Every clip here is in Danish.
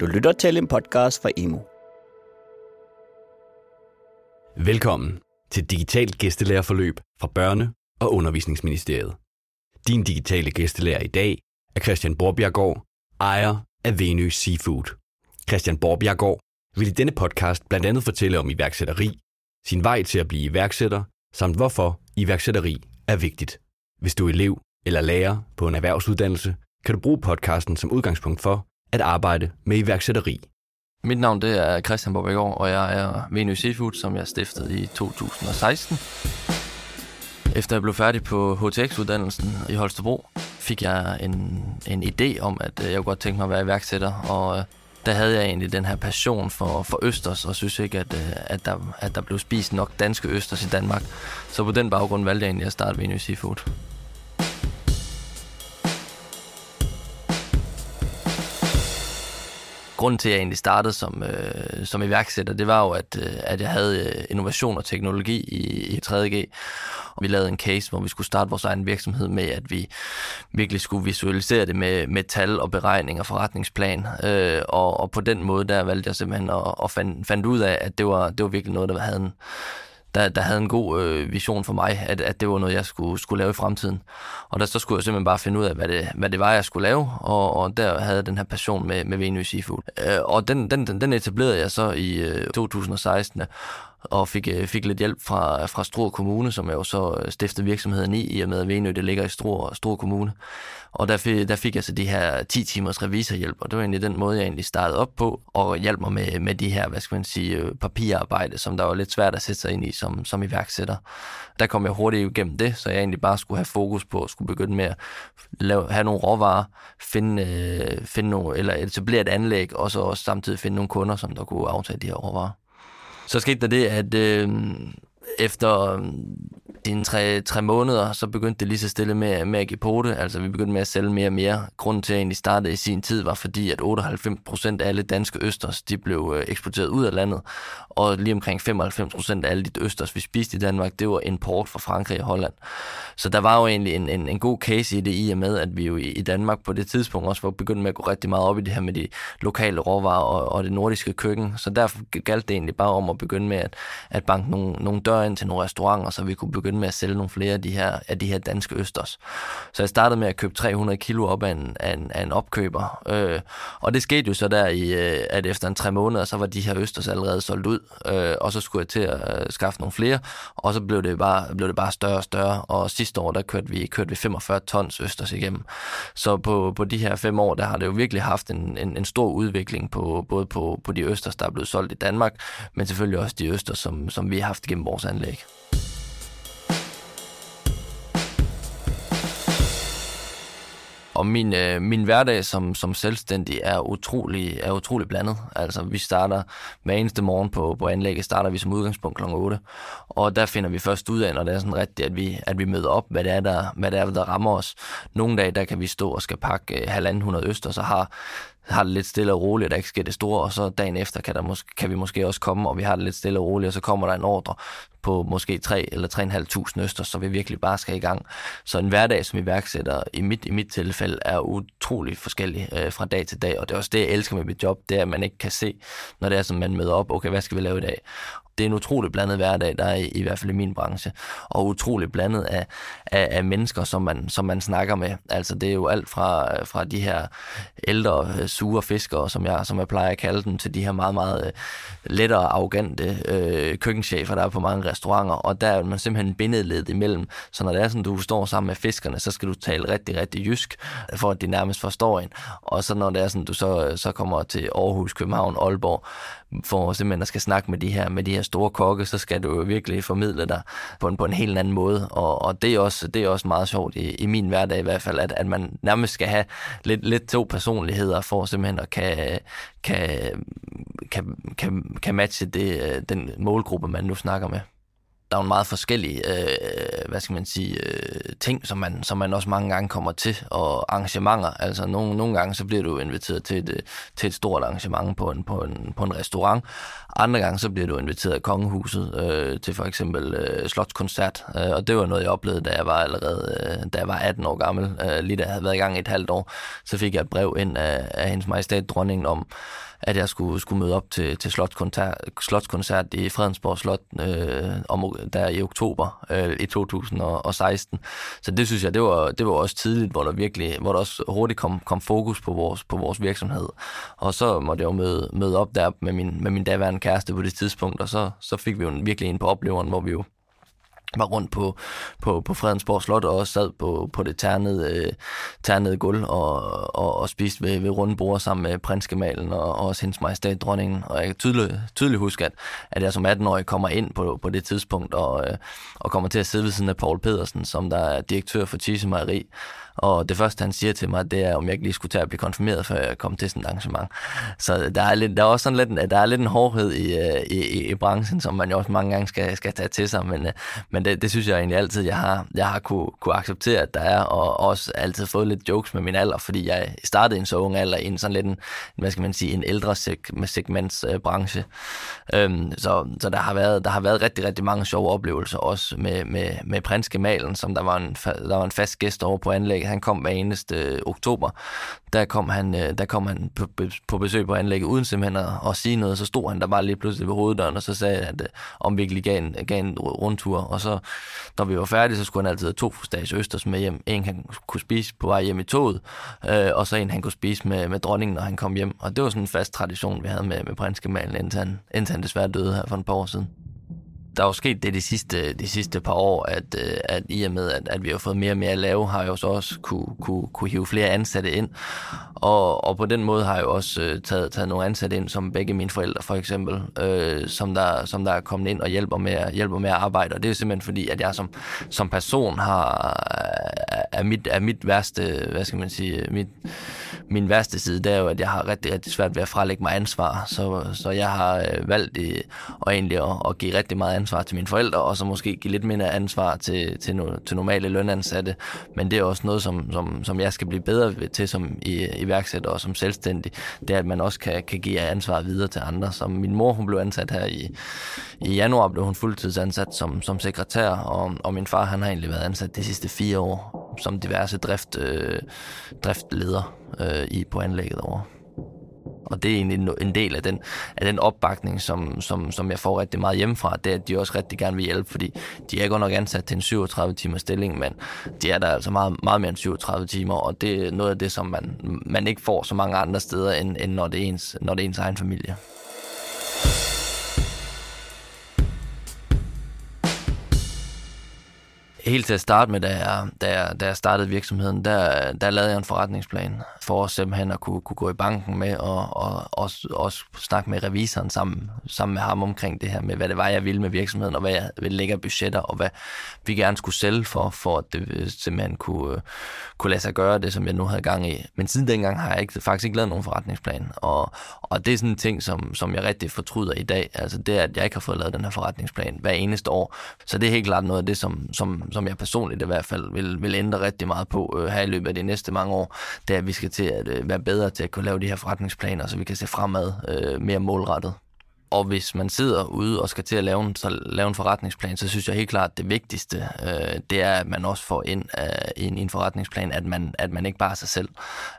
Du lytter til en podcast fra Emo. Velkommen til Digitalt Gæstelærerforløb fra Børne- og Undervisningsministeriet. Din digitale gæstelærer i dag er Christian Borbjergård, ejer af Venø Seafood. Christian Borbjergård vil i denne podcast blandt andet fortælle om iværksætteri, sin vej til at blive iværksætter, samt hvorfor iværksætteri er vigtigt. Hvis du er elev eller lærer på en erhvervsuddannelse, kan du bruge podcasten som udgangspunkt for at arbejde med iværksætteri. Mit navn det er Christian Borbækgaard, og jeg er Venue Seafood, som jeg stiftede i 2016. Efter jeg blev færdig på HTX-uddannelsen i Holstebro, fik jeg en, en idé om, at øh, jeg kunne godt tænke mig at være iværksætter, og øh, der havde jeg egentlig den her passion for, for østers, og synes ikke, at, øh, at, der, at der blev spist nok danske østers i Danmark. Så på den baggrund valgte jeg egentlig at starte Venue Seafood. Grunden til, at jeg egentlig startede som, øh, som iværksætter, det var jo, at, øh, at jeg havde øh, innovation og teknologi i, i 3.G. Og vi lavede en case, hvor vi skulle starte vores egen virksomhed med, at vi virkelig skulle visualisere det med, med tal og beregning og forretningsplan. Øh, og, og på den måde, der valgte jeg simpelthen at, at fandt, fandt ud af, at det var, det var virkelig noget, der havde en, der, der havde en god øh, vision for mig, at, at det var noget, jeg skulle, skulle lave i fremtiden. Og der så skulle jeg simpelthen bare finde ud af, hvad det, hvad det var, jeg skulle lave, og, og der havde jeg den her passion med, med Venue Seafood. Øh, og den, den, den etablerede jeg så i øh, 2016, og fik, øh, fik lidt hjælp fra, fra Struer Kommune, som jeg jo så øh, stiftede virksomheden i, i og med at Venø, det ligger i Struer, Struer Kommune. Og der fik, der fik jeg så de her 10 timers revisorhjælp, og det var egentlig den måde, jeg egentlig startede op på, og hjalp mig med, med de her, hvad skal man sige, øh, papirarbejde, som der var lidt svært at sætte sig ind i som, som iværksætter. Der kom jeg hurtigt igennem det, så jeg egentlig bare skulle have fokus på at skulle begynde med at lave, have nogle råvarer, finde, finde nogle, eller etablere et anlæg, og så også samtidig finde nogle kunder, som der kunne aftage de her råvarer. Så skete der det, at øh, efter øhm, dine tre, tre måneder, så begyndte det lige så stille med, med at give på det. Altså vi begyndte med at sælge mere og mere. Grunden til, at jeg egentlig startede i sin tid, var fordi, at 98 procent af alle danske østers, de blev øh, eksporteret ud af landet. Og lige omkring 95 procent af alle de østers, vi spiste i Danmark, det var import fra Frankrig og Holland. Så der var jo egentlig en, en, en god case i det, i og med, at vi jo i, i Danmark på det tidspunkt også var begyndt med at gå rigtig meget op i det her med de lokale råvarer og, og det nordiske køkken. Så derfor galt det egentlig bare om at begynde med at, at banke nogle, nogle døre ind til nogle restauranter, så vi kunne begynde med at sælge nogle flere af de her, af de her danske østers. Så jeg startede med at købe 300 kilo op af en, af en, af en opkøber. Øh, og det skete jo så der, i, øh, at efter en tre måneder, så var de her østers allerede solgt ud. Øh, og så skulle jeg til at øh, skaffe nogle flere, og så blev det, bare, blev det bare større og større. Og sidste år, der kørte vi, kørte vi 45 tons østers igennem. Så på, på de her fem år, der har det jo virkelig haft en, en, en stor udvikling på både på, på de østers, der er blevet solgt i Danmark, men selvfølgelig også de østers, som, som vi har haft gennem vores anlæg. Og min, øh, min hverdag som, som selvstændig er utrolig, er utrolig blandet. Altså, vi starter hver eneste morgen på, på anlægget, starter vi som udgangspunkt kl. 8. Og der finder vi først ud af, når det er sådan rigtigt, at vi, at vi møder op, hvad det, er, der, hvad det er, der rammer os. Nogle dage, der kan vi stå og skal pakke øh, halvanden hundrede øster, så har har det lidt stille og roligt, og der ikke sker det store, og så dagen efter kan, der måske, kan vi måske også komme, og vi har det lidt stille og roligt, og så kommer der en ordre på måske 3 eller 3.500 øster, så vi virkelig bare skal i gang. Så en hverdag som iværksætter i mit, i mit tilfælde er utrolig forskellig øh, fra dag til dag, og det er også det, jeg elsker med mit job, det er, at man ikke kan se, når det er, som man møder op, okay, hvad skal vi lave i dag? Det er en utrolig blandet hverdag, der er i, i hvert fald i min branche, og utrolig blandet af, af, af mennesker, som man, som man snakker med. Altså det er jo alt fra, fra de her ældre, øh, sure fiskere, som jeg, som jeg plejer at kalde dem, til de her meget, meget øh, lettere, arrogante øh, køkkenchefer, der er på mange restauranter, og der er man simpelthen bindedet imellem. Så når det er sådan, du står sammen med fiskerne, så skal du tale rigtig, rigtig jysk, øh, for at de nærmest forstår en. Og så når det er sådan, du så, så kommer til Aarhus, København, Aalborg, for simpelthen at skal snakke med de her, med de her store kokke, så skal du jo virkelig formidle dig på en, på en helt anden måde. Og, og det, er også, det er også meget sjovt i, i min hverdag i hvert fald, at, at man nærmest skal have lidt, lidt to personligheder for simpelthen at kan, kan, kan, kan, kan matche det, øh, den målgruppe, man nu snakker med der er jo meget forskellige, øh, hvad skal man sige, øh, ting, som man, som man også mange gange kommer til, og arrangementer. Altså nogle, nogle gange, så bliver du inviteret til et, øh, til et stort arrangement på en, på, en, på en restaurant. Andre gange, så bliver du inviteret af kongehuset øh, til for eksempel øh, slotskoncert, øh, og det var noget, jeg oplevede, da jeg var allerede, øh, da jeg var 18 år gammel, øh, lige da jeg havde været i gang i et halvt år, så fik jeg et brev ind af, af hendes majestæt dronningen om, at jeg skulle, skulle møde op til, til slotskoncert, slotskoncert i Fredensborg Slot øh, om, der i oktober øh, i 2016. Så det synes jeg, det var, det var også tidligt, hvor der virkelig, hvor der også hurtigt kom, kom fokus på vores, på vores virksomhed. Og så måtte jeg jo møde, møde op der med min, med min daværende kæreste på det tidspunkt, og så, så fik vi jo virkelig en på opleveren, hvor vi jo var rundt på, på, på Fredensborg Slot og også sad på, på det ternede, øh, ternede gulv og, og, og spiste ved, ved runde bord sammen med prinsgemalen og, og også hendes majestæt dronningen. Og jeg kan tydeligt, tydeligt huske, at, at jeg som 18-årig kommer ind på, på det tidspunkt og, øh, og kommer til at sidde ved siden af Paul Pedersen, som der er direktør for Tise Mejeri. Og det første, han siger til mig, det er, om jeg ikke lige skulle tage at blive konfirmeret, før jeg kom til sådan et arrangement. Så der er, lidt, der er også sådan lidt, der er lidt en hårdhed i, øh, i, i, i branchen, som man jo også mange gange skal, skal tage til sig. Men, øh, men det, det synes jeg egentlig altid, jeg har, jeg har kunne, kunne acceptere, at der er, og også altid fået lidt jokes med min alder, fordi jeg startede i en så ung alder, i en sådan lidt en, hvad skal man sige, en ældre seg- segmentsbranche. Øhm, så, så der har været, der har været rigtig, rigtig mange sjove oplevelser, også med, med, med prins Gemalen, som der var, en, der var en fast gæst over på anlægget han kom hver eneste øh, oktober. Der kom han, øh, der kom han på, på besøg på anlægget uden simpelthen at, at sige noget. Så stod han der bare lige pludselig ved hoveddøren, og så sagde at øh, om vi ikke gav en, gav en rundtur. Og så, når vi var færdige, så skulle han altid have to stages østers med hjem. En han kunne spise på vej hjem i toget, øh, og så en han kunne spise med, med dronningen, når han kom hjem. Og det var sådan en fast tradition, vi havde med, med prinskemalen, indtil han, indtil han desværre døde her for et par år siden der er jo sket det de sidste, de sidste par år, at, øh, at i og med, at, at vi har fået mere og mere at lave, har jeg jo så også kunne, kunne, kunne hive flere ansatte ind. Og, og på den måde har jeg jo også øh, taget, taget nogle ansatte ind, som begge mine forældre for eksempel, øh, som, der, som der er kommet ind og hjælper med, hjælper med at arbejde. Og det er simpelthen fordi, at jeg som, som person har, er mit, er mit værste, hvad skal man sige, mit, min værste side, det er jo, at jeg har rigtig, rigtig svært ved at frelægge mig ansvar. Så, så jeg har øh, valgt øh, og egentlig at, at give rigtig meget ansvar til mine forældre, og så måske give lidt mindre ansvar til, til, no, til normale lønansatte. Men det er også noget, som, som, som jeg skal blive bedre til som i, iværksætter og som selvstændig. Det er, at man også kan, kan give ansvar videre til andre. Som min mor, hun blev ansat her i, i januar, blev hun fuldtidsansat som, som sekretær, og, og min far, han har egentlig været ansat de sidste fire år som diverse drift, øh, driftleder øh, i på anlægget over. Og det er egentlig en del af den, af den opbakning, som, som, som jeg får rigtig meget hjemmefra, det er, at de også rigtig gerne vil hjælpe, fordi de er godt nok ansat til en 37 timers stilling, men de er der altså meget, meget mere end 37 timer, og det er noget af det, som man, man ikke får så mange andre steder, end, end når, det er ens, når det er ens egen familie. Helt til at starte med, da jeg, da jeg, da jeg startede virksomheden, der, der lavede jeg en forretningsplan for simpelthen at kunne, kunne gå i banken med og, og også, også snakke med revisoren sammen, sammen med ham omkring det her med, hvad det var, jeg ville med virksomheden, og hvad jeg ville lægge af budgetter, og hvad vi gerne skulle sælge for, for at det øh, simpelthen kunne, øh, kunne lade sig gøre det, som jeg nu havde gang i. Men siden dengang har jeg ikke, faktisk ikke lavet nogen forretningsplan, og, og det er sådan en ting, som, som jeg rigtig fortryder i dag, altså det er, at jeg ikke har fået lavet den her forretningsplan hver eneste år. Så det er helt klart noget af det, som, som, som jeg personligt i hvert fald vil, vil ændre rigtig meget på øh, her i løbet af de næste mange år, det er, at vi skal til at øh, være bedre til at kunne lave de her forretningsplaner, så vi kan se fremad øh, mere målrettet. Og hvis man sidder ude og skal til at lave en, så lave en forretningsplan, så synes jeg helt klart, at det vigtigste, øh, det er, at man også får ind øh, i, en, en forretningsplan, at man, at man ikke bare er sig selv.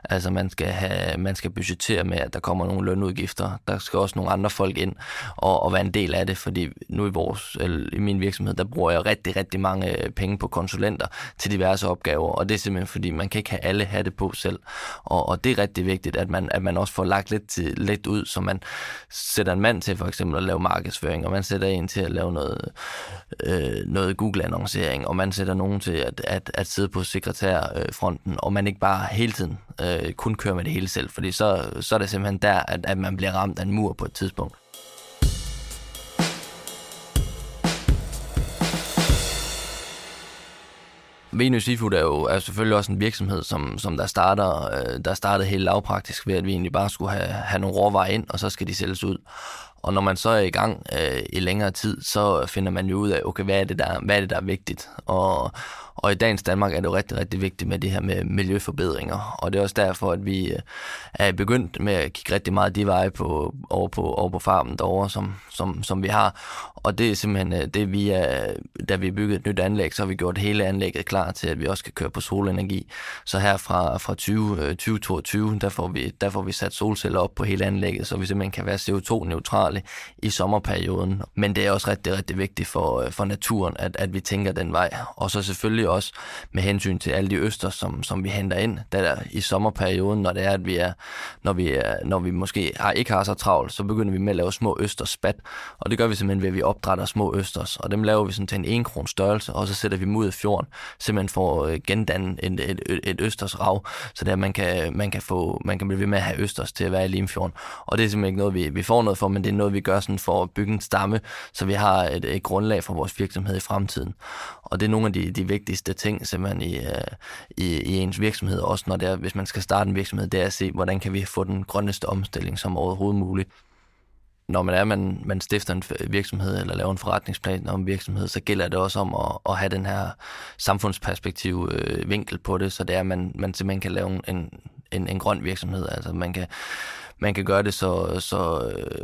Altså man skal, have, man skal budgettere med, at der kommer nogle lønudgifter. Der skal også nogle andre folk ind og, og være en del af det, fordi nu i, vores, eller i min virksomhed, der bruger jeg rigtig, rigtig mange øh, penge på konsulenter til diverse opgaver, og det er simpelthen fordi, man kan ikke have alle have det på selv. Og, og det er rigtig vigtigt, at man, at man også får lagt lidt, til, lidt ud, så man sætter en mand til for eksempel at lave markedsføring, og man sætter en til at lave noget, øh, noget Google-annoncering, og man sætter nogen til at, at, at sidde på sekretærfronten, og man ikke bare hele tiden øh, kun kører med det hele selv, fordi så, så er det simpelthen der, at, at man bliver ramt af en mur på et tidspunkt. Venus Seafood er jo er selvfølgelig også en virksomhed, som, som der, starter, øh, der startede helt lavpraktisk ved, at vi egentlig bare skulle have, have nogle råvarer ind, og så skal de sælges ud. Og når man så er i gang øh, i længere tid, så finder man jo ud af, okay, hvad er det, der, hvad er, det, der er vigtigt? Og, og i dagens Danmark er det jo rigtig, rigtig vigtigt med det her med miljøforbedringer. Og det er også derfor, at vi øh, er begyndt med at kigge rigtig meget de veje på, over, på, over på farmen derovre, som, som, som vi har. Og det er simpelthen øh, det, vi er, da vi byggede et nyt anlæg, så har vi gjort hele anlægget klar til, at vi også kan køre på solenergi. Så her fra, fra 20, 2022, øh, der får, vi, der får vi sat solceller op på hele anlægget, så vi simpelthen kan være CO2-neutrale i sommerperioden. Men det er også rigtig, rigtig vigtigt for, øh, for naturen, at, at vi tænker den vej. Og så selvfølgelig også med hensyn til alle de øster, som, som vi henter ind, der i sommerperioden, når det er, at vi er, når vi, er, når vi måske har, ikke har så travlt, så begynder vi med at lave små østers spat, og det gør vi simpelthen ved, at vi opdrætter små østers, og dem laver vi sådan til en 1 kron størrelse, og så sætter vi dem ud i fjorden, simpelthen for at øh, gendanne et, et, et, et østers rav, så der man kan, man kan få, man kan blive ved med at have østers til at være i Limfjorden. Og det er simpelthen ikke noget, vi, vi får noget for, men det er noget, vi gør sådan for at bygge en stamme, så vi har et, et grundlag for vores virksomhed i fremtiden. Og det er nogle af de, de vigtigste ting simpelthen i, øh, i, i ens virksomhed, også når det er, hvis man skal starte en virksomhed, det er at se, hvordan kan vi få den grønneste omstilling som overhovedet muligt når man er, man, man stifter en virksomhed eller laver en forretningsplan om en virksomhed, så gælder det også om at, at have den her samfundsperspektiv øh, vinkel på det, så det er, at man, man simpelthen kan lave en, en, en grøn virksomhed. Altså man kan, man kan gøre det så, så øh,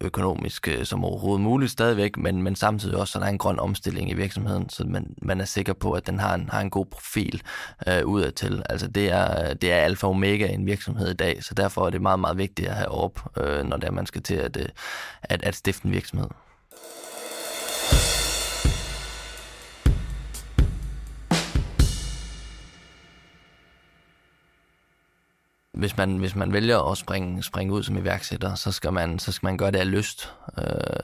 økonomisk øh, som overhovedet muligt stadigvæk, men, men samtidig også, så der er en grøn omstilling i virksomheden, så man, man er sikker på, at den har en, har en god profil øh, udadtil. Altså det er, det er alfa og omega i en virksomhed i dag, så derfor er det meget, meget vigtigt at have op, øh, når det er, man skal til at, øh, at, at stifte en virksomhed. Hvis man, hvis man vælger at springe, springe ud som iværksætter, så skal man, så skal man gøre det af lyst. Øh,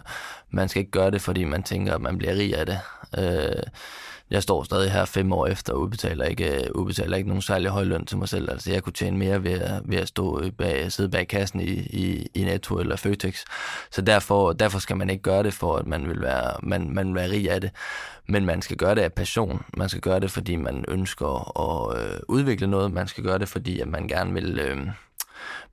man skal ikke gøre det, fordi man tænker, at man bliver rig af det. Øh, jeg står stadig her fem år efter og udbetaler ikke, øh, udbetaler ikke nogen særlig høj løn til mig selv. Altså jeg kunne tjene mere ved, at, ved at stå øh, bag, sidde bag kassen i, i, i Netto eller Føtex. Så derfor, derfor skal man ikke gøre det for, at man vil være, man, man vil være rig af det. Men man skal gøre det af passion. Man skal gøre det, fordi man ønsker at øh, udvikle noget. Man skal gøre det, fordi at man gerne vil... Øh,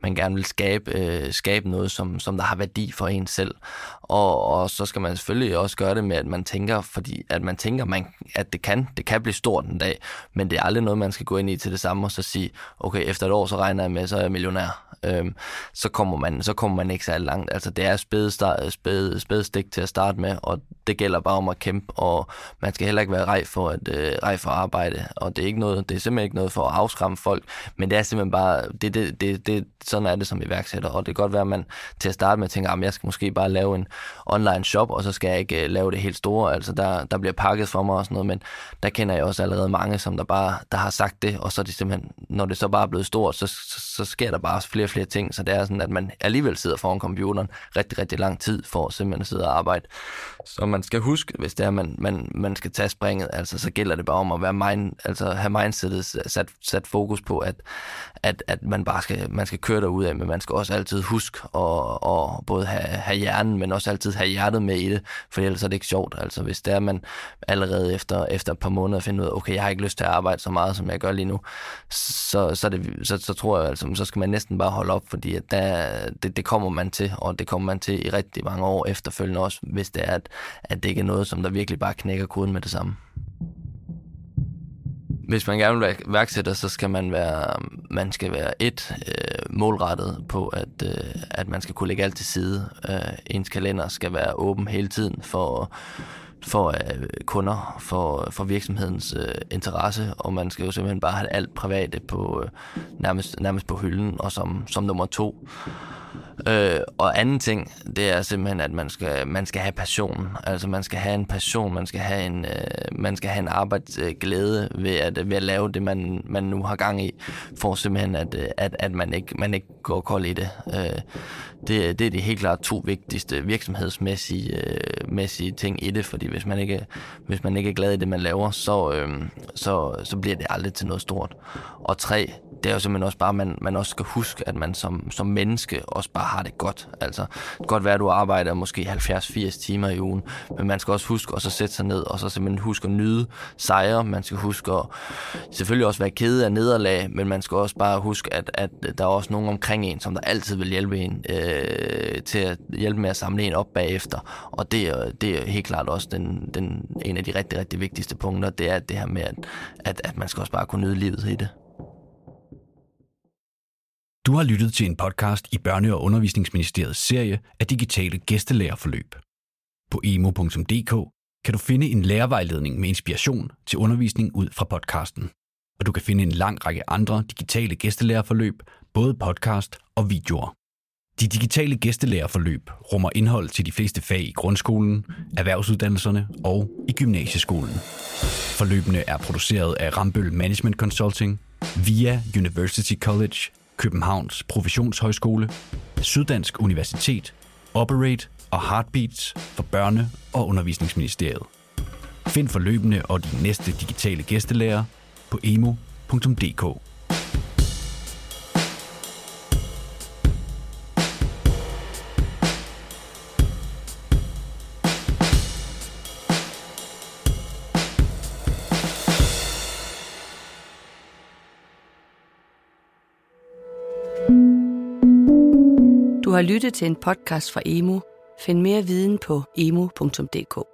man gerne vil skabe, øh, skabe noget, som, som der har værdi for en selv. Og, og så skal man selvfølgelig også gøre det med, at man tænker, fordi at man tænker, man, at det kan, det kan blive stort en dag, men det er aldrig noget, man skal gå ind i til det samme og så sige, okay, efter et år, så regner jeg med, så er jeg millionær. Øhm, så, kommer man, så kommer man ikke særlig langt. Altså det er spæde, start, spæde, spæde stik til at starte med, og det gælder bare om at kæmpe, og man skal heller ikke være rej for at øh, rej for at arbejde, og det er ikke noget, det er simpelthen ikke noget for at afskræmme folk, men det er simpelthen bare, det, det, det, det, sådan er det som iværksætter, og det kan godt være, at man til at starte med tænker, ah, at jeg skal måske bare lave en online shop, og så skal jeg ikke øh, lave det helt store, altså der, der bliver pakket for mig og sådan noget, men der kender jeg også allerede mange, som der bare der har sagt det, og så er det simpelthen, når det så bare er blevet stort, så, så, så sker der bare flere og flere ting, så det er sådan, at man alligevel sidder foran computeren rigtig, rigtig lang tid for simpelthen at sidde og arbejde. Så man skal huske, hvis det er, man, man, man skal tage springet, altså så gælder det bare om at være mind, altså have mindsetet sat, sat fokus på, at, at, at man bare skal, man skal køre derud af, men man skal også altid huske at, at både have, have hjernen, men også altid have hjertet med i det, for ellers er det ikke sjovt. Altså hvis det er, man allerede efter, efter et par måneder finder ud af, okay, jeg har ikke lyst til at arbejde så meget, som jeg gør lige nu, så, så, det, så, så tror jeg, altså, så skal man næsten bare holde op, fordi at der, det, det kommer man til, og det kommer man til i rigtig mange år efterfølgende også, hvis det er, at, at det ikke er noget, som der virkelig bare knækker koden med det samme. Hvis man gerne vil være værksætter, så skal man være, man skal være et øh, målrettet på, at, øh, at man skal kunne lægge alt til side. Øh, ens kalender skal være åben hele tiden for, for øh, kunder, for, for virksomhedens øh, interesse, og man skal jo simpelthen bare have alt private på, øh, nærmest, nærmest på hylden, og som, som nummer to. Øh, og anden ting, det er simpelthen, at man skal, man skal have passion. Altså man skal have en passion, man skal have en, øh, man skal have en arbejdsglæde ved at, ved at lave det, man, man nu har gang i, for simpelthen, at, øh, at, at man, ikke, man ikke går kold i det. Øh, det, det er de helt klart to vigtigste virksomhedsmæssige øh, mæssige ting i det, fordi hvis man ikke, hvis man ikke er glad i det, man laver, så, øh, så, så bliver det aldrig til noget stort. Og tre, det er jo simpelthen også bare, at man, man også skal huske, at man som, som menneske også bare har det godt. Altså, det kan godt være, at du arbejder måske 70-80 timer i ugen, men man skal også huske at så sætte sig ned, og så simpelthen huske at nyde sejre. Man skal huske at selvfølgelig også være ked af nederlag, men man skal også bare huske, at, at der er også nogen omkring en, som der altid vil hjælpe en øh, til at hjælpe med at samle en op bagefter. Og det er, det er helt klart også den, den, en af de rigtig, rigtig vigtigste punkter, det er det her med, at, at, at man skal også bare kunne nyde livet i det. Du har lyttet til en podcast i Børne- og Undervisningsministeriets serie af digitale gæstelærerforløb. På emo.dk kan du finde en lærervejledning med inspiration til undervisning ud fra podcasten. Og du kan finde en lang række andre digitale gæstelærerforløb, både podcast og videoer. De digitale gæstelærerforløb rummer indhold til de fleste fag i grundskolen, erhvervsuddannelserne og i gymnasieskolen. Forløbene er produceret af Rambøl Management Consulting, via University College, Københavns Professionshøjskole, Syddansk Universitet, Operate og Heartbeats for Børne- og Undervisningsministeriet. Find forløbene og de næste digitale gæstelærer på emo.dk. Du har lyttet til en podcast fra Emo. Find mere viden på emo.dk.